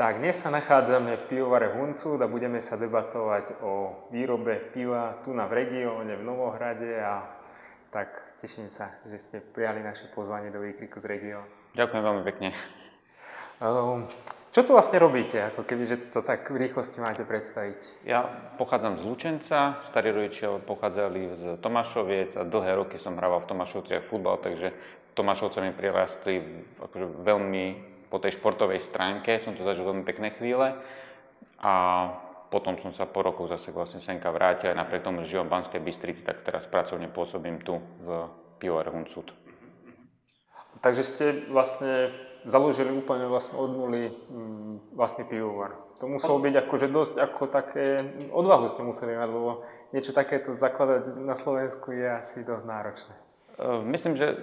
Tak, dnes sa nachádzame v pivovare Huncút a budeme sa debatovať o výrobe piva tu na v regióne, v Novohrade a tak teším sa, že ste prijali naše pozvanie do výkriku z regiónu. Ďakujem veľmi pekne. Um, čo tu vlastne robíte, ako keby, že to tak v rýchlosti máte predstaviť? Ja pochádzam z Lučenca, starí rodičia pochádzali z Tomášoviec a dlhé roky som hrával v Tomášovciach futbal, takže Tomášovce mi prirastli akože veľmi po tej športovej stránke, som to zažil veľmi pekné chvíle a potom som sa po rokoch zase vlastne senka vrátil aj napriek tomu, že žijem v Banskej Bystrici, tak teraz pracovne pôsobím tu v Pivovare Huncud. Takže ste vlastne založili úplne vlastne od nuly mm, vlastný pivovar. To muselo byť akože dosť ako také, odvahu ste museli mať, lebo niečo takéto zakladať na Slovensku je asi dosť náročné. E, myslím, že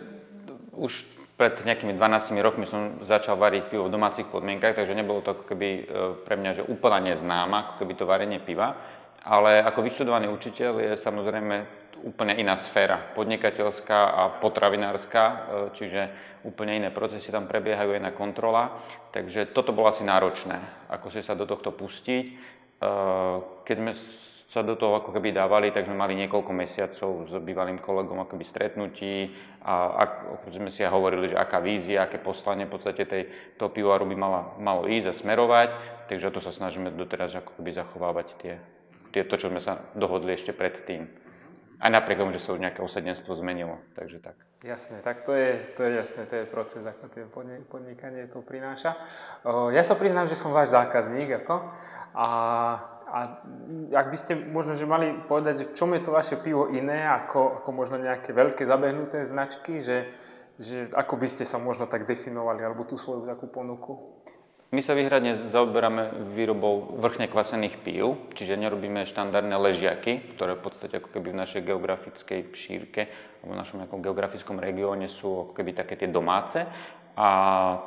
už pred nejakými 12 rokmi som začal variť pivo v domácich podmienkach, takže nebolo to ako keby e, pre mňa že úplne neznáma, ako keby to varenie piva. Ale ako vyštudovaný učiteľ je samozrejme úplne iná sféra, podnikateľská a potravinárska, e, čiže úplne iné procesy tam prebiehajú, iná kontrola. Takže toto bolo asi náročné, ako sa do tohto pustiť. E, keď sme sa do toho ako keby dávali, tak sme mali niekoľko mesiacov s bývalým kolegom akoby stretnutí a ako sme si hovorili, že aká vízia, aké poslanie v podstate tej, toho pivovaru by mala, malo ísť a smerovať, takže to sa snažíme doteraz ako keby zachovávať tie, tie, to, čo sme sa dohodli ešte predtým. Aj napriek tomu, že sa už nejaké osadenstvo zmenilo, takže tak. Jasné, tak to je, to je jasné, to je proces, ako to podnikanie to prináša. Ja sa priznám, že som váš zákazník, ako, a, a ak by ste možno, že mali povedať, že v čom je to vaše pivo iné, ako, ako možno nejaké veľké zabehnuté značky, že, že ako by ste sa možno tak definovali, alebo tú svoju takú ponuku? My sa výhradne zaoberáme výrobou vrchne kvasených pív, čiže nerobíme štandardné ležiaky, ktoré v podstate ako keby v našej geografickej šírke alebo v našom nejakom geografickom regióne sú ako keby také tie domáce. A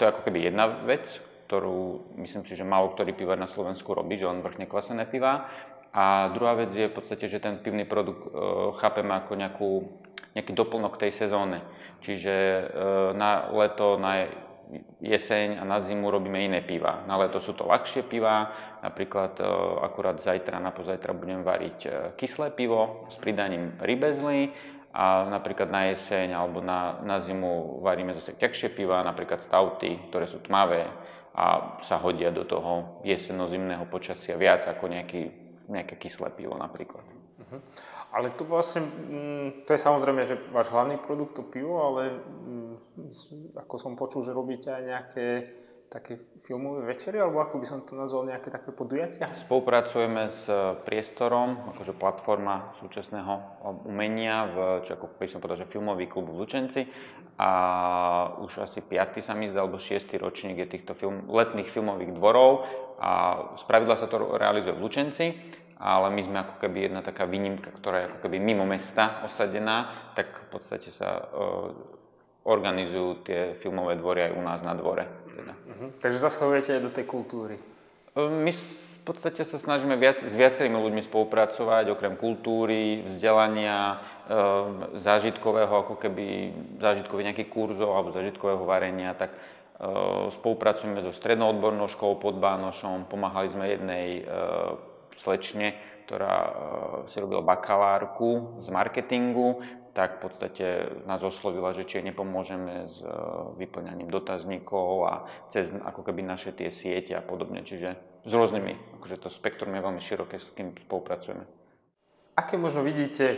to je ako keby jedna vec, ktorú myslím si, že málo ktorý pivar na Slovensku robí, že len vrchne kvasené piva. A druhá vec je v podstate, že ten pivný produkt e, chápeme ako nejakú, nejaký doplnok tej sezóny. Čiže e, na leto, na jeseň a na zimu robíme iné piva. Na leto sú to ľahšie piva, napríklad e, akurát zajtra, na pozajtra budem variť e, kyslé pivo s pridaním rybezly a napríklad na jeseň alebo na, na zimu varíme zase ťažšie piva, napríklad stauty, ktoré sú tmavé a sa hodia do toho jesenno-zimného počasia viac ako nejaký, nejaké kyslé pivo napríklad. Uh-huh. Ale to vlastne, mm, to je samozrejme, že váš hlavný produkt to pivo, ale mm, ako som počul, že robíte aj nejaké také filmové večery, alebo ako by som to nazval, nejaké také podujatia? Spolupracujeme s Priestorom, akože platforma súčasného umenia, v, čo ako by som povedal, že filmový klub v Lučenci a už asi 5. sa mi zdá, alebo 6. ročník je týchto film, letných filmových dvorov a spravidla sa to realizuje v Lučenci ale my sme ako keby jedna taká výnimka, ktorá je ako keby mimo mesta osadená, tak v podstate sa uh, organizujú tie filmové dvory aj u nás na dvore. Teda. Uh-huh. Takže zasahujete aj do tej kultúry? Uh, my v podstate sa snažíme viac, s viacerými ľuďmi spolupracovať, okrem kultúry, vzdelania, uh, zážitkového, ako keby zážitkový nejaký kurzov alebo zážitkového varenia, tak spolupracujeme so strednou odbornou školou pod Bánošom, pomáhali sme jednej slečne, ktorá e, si robila bakalárku z marketingu, tak v podstate nás oslovila, že či nepomôžeme s e, vyplňaním dotazníkov a cez ako keby naše tie siete a podobne. Čiže s rôznymi, akože to spektrum je veľmi široké, s kým spolupracujeme. Aké možno vidíte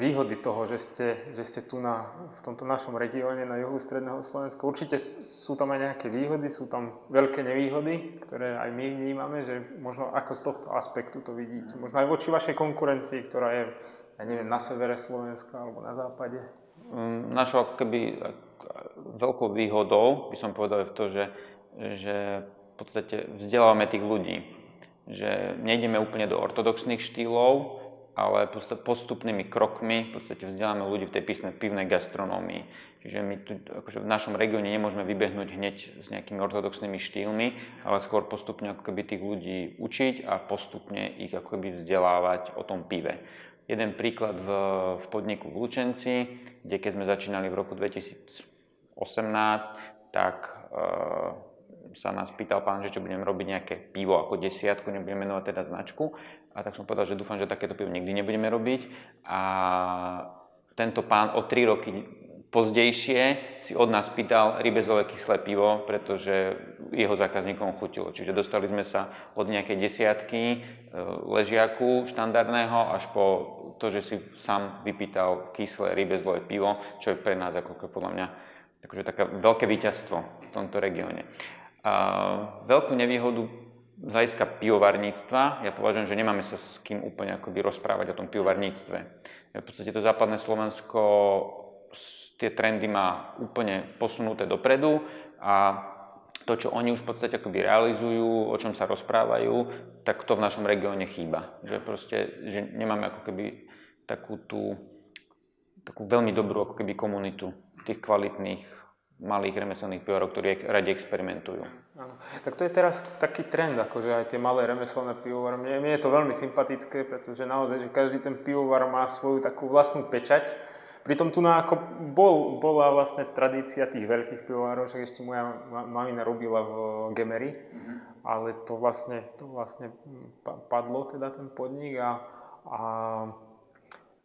výhody toho, že ste, že ste tu na, v tomto našom regióne na juhu stredného Slovenska? Určite sú tam aj nejaké výhody, sú tam veľké nevýhody, ktoré aj my vnímame, že možno ako z tohto aspektu to vidíte. Možno aj voči vašej konkurencii, ktorá je, ja neviem, na severe Slovenska alebo na západe. Mm, našou ako keby veľkou výhodou by som povedal je to, že, že v podstate vzdelávame tých ľudí. Že nejdeme úplne do ortodoxných štýlov, ale postupnými krokmi v podstate vzdeláme ľudí v tej písnej, pivnej gastronómii. Čiže my tu akože v našom regióne nemôžeme vybehnúť hneď s nejakými ortodoxnými štýlmi, ale skôr postupne ako keby tých ľudí učiť a postupne ich ako keby vzdelávať o tom pive. Jeden príklad v, v podniku v Lučenci, kde keď sme začínali v roku 2018, tak e, sa nás pýtal pán, že či budeme robiť nejaké pivo ako desiatku, nebudeme menovať teda značku. A tak som povedal, že dúfam, že takéto pivo nikdy nebudeme robiť. A tento pán o 3 roky pozdejšie si od nás pýtal rybezové kyslé pivo, pretože jeho zákazníkom chutilo. Čiže dostali sme sa od nejakej desiatky e, ležiaku štandardného až po to, že si sám vypýtal kyslé rybezové pivo, čo je pre nás ako podľa mňa takže také veľké víťazstvo v tomto regióne. A veľkú nevýhodu z hľadiska pivovarníctva, ja považujem, že nemáme sa s kým úplne akoby rozprávať o tom pivovarníctve. V podstate to západné Slovensko tie trendy má úplne posunuté dopredu a to, čo oni už v podstate akoby realizujú, o čom sa rozprávajú, tak to v našom regióne chýba. Že proste, že nemáme ako keby takú tú, takú veľmi dobrú ako keby komunitu tých kvalitných malých remeselných pivovarov, ktorí radi experimentujú. Áno. Tak to je teraz taký trend, akože aj tie malé remeselné pivovary. Mne, mne je to veľmi sympatické, pretože naozaj, že každý ten pivovar má svoju takú vlastnú pečať Pritom tu na ako bol, bola vlastne tradícia tých veľkých pivovárov, však ešte moja mamina robila v Gemery, mm-hmm. ale to vlastne, to vlastne padlo teda ten podnik a, a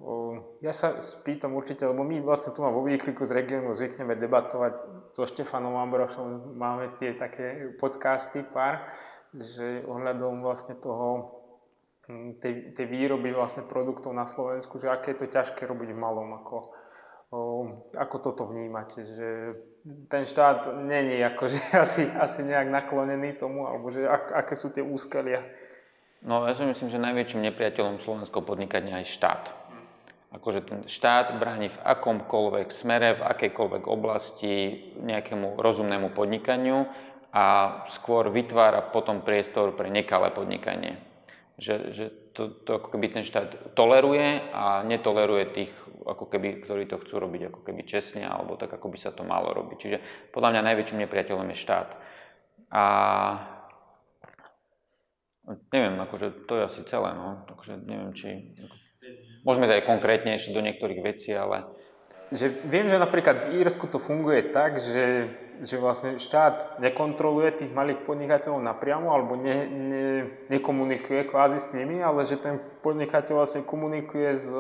o, ja sa spýtam určite, lebo my vlastne tu vo výkriku z regiónu zvykneme debatovať so Štefanom Ambrošom, máme tie také podcasty pár, že ohľadom vlastne toho tej, tej výroby vlastne produktov na Slovensku, že aké je to ťažké robiť v malom, ako, o, ako toto vnímate, že ten štát není akože asi, asi nejak naklonený tomu, alebo že ak, aké sú tie úskalia? No ja si myslím, že najväčším nepriateľom slovenského podnikania je štát. Akože ten štát bráni v akomkoľvek smere, v akejkoľvek oblasti nejakému rozumnému podnikaniu a skôr vytvára potom priestor pre nekalé podnikanie že, že to, to ako keby ten štát toleruje a netoleruje tých, ako keby, ktorí to chcú robiť ako keby čestne alebo tak, ako by sa to malo robiť. Čiže podľa mňa najväčším nepriateľom je štát. A neviem, akože to je asi celé, no. Takže neviem, či... Môžeme aj konkrétne ešte do niektorých vecí, ale... Že viem, že napríklad v Írsku to funguje tak, že že vlastne štát nekontroluje tých malých podnikateľov napriamo alebo ne, ne, nekomunikuje kvázi s nimi, ale že ten podnikateľ vlastne komunikuje s,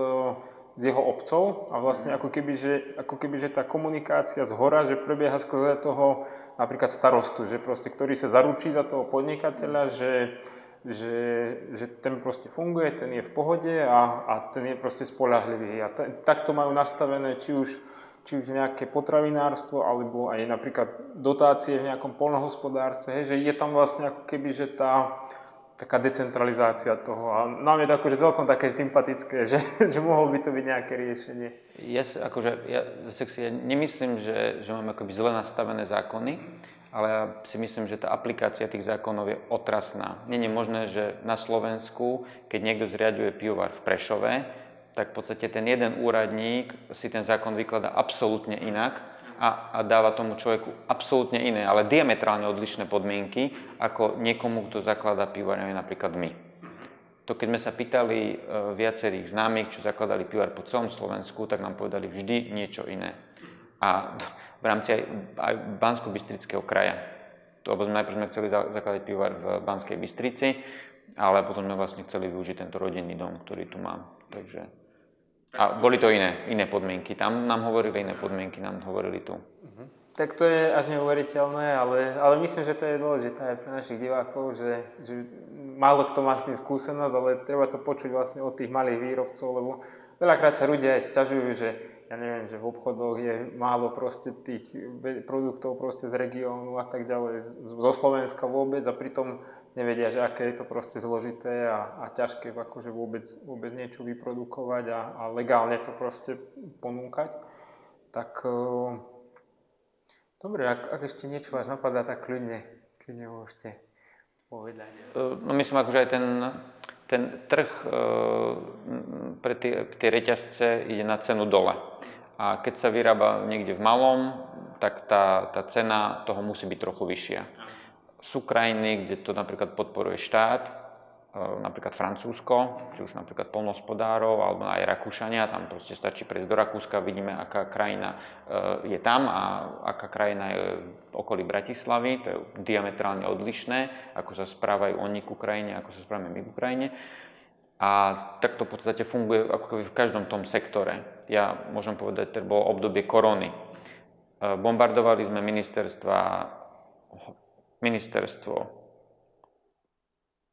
s jeho obcov a vlastne ako keby, že, ako keby, že tá komunikácia z hora, že prebieha skrze toho napríklad starostu, že proste, ktorý sa zaručí za toho podnikateľa, že, že, že ten proste funguje, ten je v pohode a, a ten je proste spolahlivý. A ten, takto majú nastavené či už či už nejaké potravinárstvo, alebo aj napríklad dotácie v nejakom polnohospodárstve, hej, že je tam vlastne ako keby, že tá taká decentralizácia toho. A nám je to akože celkom také sympatické, že, že mohol by to byť nejaké riešenie. Ja, akože, ja, ja nemyslím, že, že máme akoby zle nastavené zákony, ale ja si myslím, že tá aplikácia tých zákonov je otrasná. Je možné, že na Slovensku, keď niekto zriaduje pivovar v Prešove, tak v podstate ten jeden úradník si ten zákon vykladá absolútne inak a, a dáva tomu človeku absolútne iné, ale diametrálne odlišné podmienky ako niekomu, kto zakladá pivovarňu, napríklad my. To keď sme sa pýtali e, viacerých známych, čo zakladali pivovar po celom Slovensku, tak nám povedali vždy niečo iné. A v rámci aj, aj Bansko-Bystrického kraja. To, lebo najprv sme chceli zakladať pivovar v Banskej Bystrici, ale potom sme vlastne chceli využiť tento rodinný dom, ktorý tu mám. Takže a boli to iné, iné podmienky. Tam nám hovorili iné podmienky, nám hovorili tu. Uh-huh. Tak to je až neuveriteľné, ale, ale myslím, že to je dôležité aj pre našich divákov, že, že málo kto má s tým skúsenosť, ale treba to počuť vlastne od tých malých výrobcov, lebo veľakrát sa ľudia aj sťažujú, že ja neviem, že v obchodoch je málo proste tých produktov proste z regiónu a tak ďalej, zo Slovenska vôbec a pritom nevedia, že aké je to proste zložité a, a ťažké akože vôbec, vôbec niečo vyprodukovať a, a legálne to proste ponúkať. Tak uh, dobre, ak, ak ešte niečo vás napadá, tak kľudne, kľudne môžete povedať. E, no myslím, akože aj ten, ten trh uh, pre tie, tie reťazce ide na cenu dole. A keď sa vyrába niekde v malom, tak tá, tá cena toho musí byť trochu vyššia. Sú krajiny, kde to napríklad podporuje štát napríklad Francúzsko, či už napríklad polnospodárov, alebo aj Rakúšania, tam proste stačí prejsť do Rakúska, vidíme, aká krajina je tam a aká krajina je v okolí Bratislavy, to je diametrálne odlišné, ako sa správajú oni k Ukrajine, ako sa správame my k Ukrajine. A tak to v podstate funguje ako v každom tom sektore. Ja môžem povedať, to bolo obdobie korony. E, bombardovali sme ministerstva, ministerstvo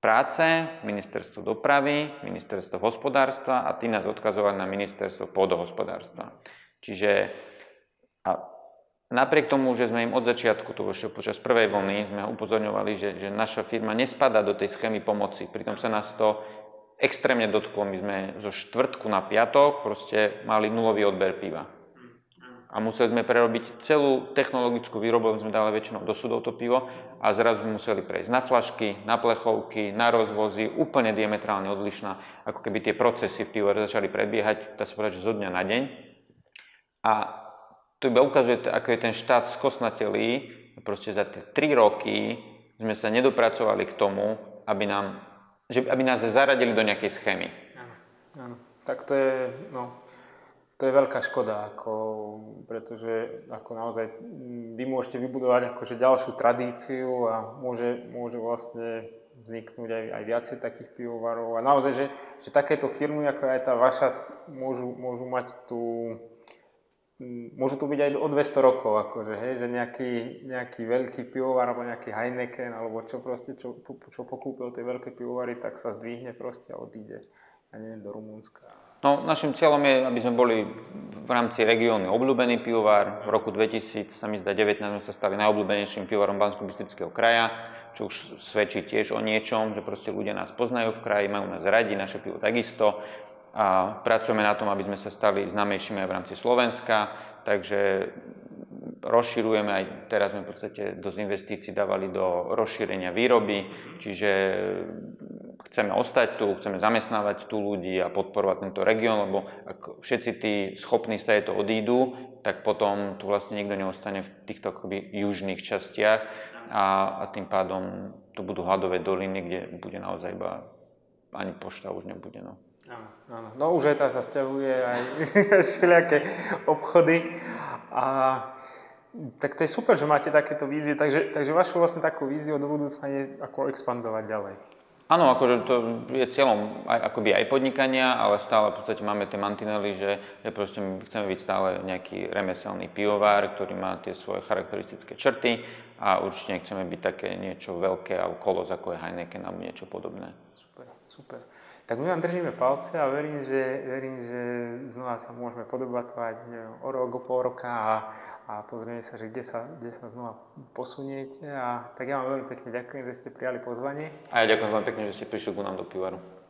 práce, ministerstvo dopravy, ministerstvo hospodárstva a tí nás odkazovali na ministerstvo pôdohospodárstva. Čiže a napriek tomu, že sme im od začiatku, to ešte počas prvej vlny, sme upozorňovali, že, že naša firma nespada do tej schémy pomoci, pritom sa nás to extrémne dotklo. My sme zo štvrtku na piatok proste mali nulový odber piva. A museli sme prerobiť celú technologickú výrobu, sme dali väčšinou do sudov to pivo a zrazu sme museli prejsť na flašky, na plechovky, na rozvozy, úplne diametrálne odlišná, ako keby tie procesy v pivore začali prebiehať, dá sa povedať, že zo dňa na deň. A to iba ukazuje, ako je ten štát skosnatelý, proste za tie 3 roky sme sa nedopracovali k tomu, aby nám že aby nás zaradili do nejakej schémy. Áno, áno. Tak to je, no, to je veľká škoda, ako, pretože ako naozaj vy môžete vybudovať akože ďalšiu tradíciu a môže, môže vlastne vzniknúť aj, aj viacej takých pivovarov. A naozaj, že, že takéto firmy, ako aj tá vaša, môžu, môžu mať tú, môžu tu byť aj o 200 rokov, akože, hej, že nejaký, nejaký veľký pivovar alebo nejaký Heineken alebo čo proste, čo, čo pokúpil tie veľké pivovary, tak sa zdvihne proste a odíde, ja neviem, do Rumúnska. No, našim cieľom je, aby sme boli v rámci regiónu obľúbený pivovar. V roku 2000 sa mi zdá 19 sme sa stali najobľúbenejším pivovarom bansko kraja, čo už svedčí tiež o niečom, že proste ľudia nás poznajú v kraji, majú nás radi, naše pivo takisto a pracujeme na tom, aby sme sa stali známejšími aj v rámci Slovenska, takže rozširujeme aj teraz sme v podstate dosť investícií dávali do rozšírenia výroby, čiže chceme ostať tu, chceme zamestnávať tu ľudí a podporovať tento región, lebo ak všetci tí schopní z to odídu, tak potom tu vlastne nikto neostane v týchto akoby južných častiach a, a tým pádom tu budú hladové doliny, kde bude naozaj iba ani pošta už nebude. No. Áno, áno. No už aj tá sa stiahuje aj všelijaké obchody. A tak to je super, že máte takéto vízie. Takže, takže vašu vlastne takú víziu do budúcna je ako expandovať ďalej. Áno, akože to je cieľom aj, akoby aj podnikania, ale stále v podstate máme tie mantinely, že, že proste chceme byť stále nejaký remeselný pivovár, ktorý má tie svoje charakteristické črty a určite nechceme byť také niečo veľké alebo kolos ako je Heineken alebo niečo podobné. Super, super. Tak my vám držíme palce a verím, že, verím, že znova sa môžeme podobatovať o rok, o pol roka a, a pozrieme sa, že kde sa, kde sa znova posuniete. A tak ja vám veľmi pekne ďakujem, že ste prijali pozvanie. A ja ďakujem veľmi pekne, že ste prišli ku nám do pivaru.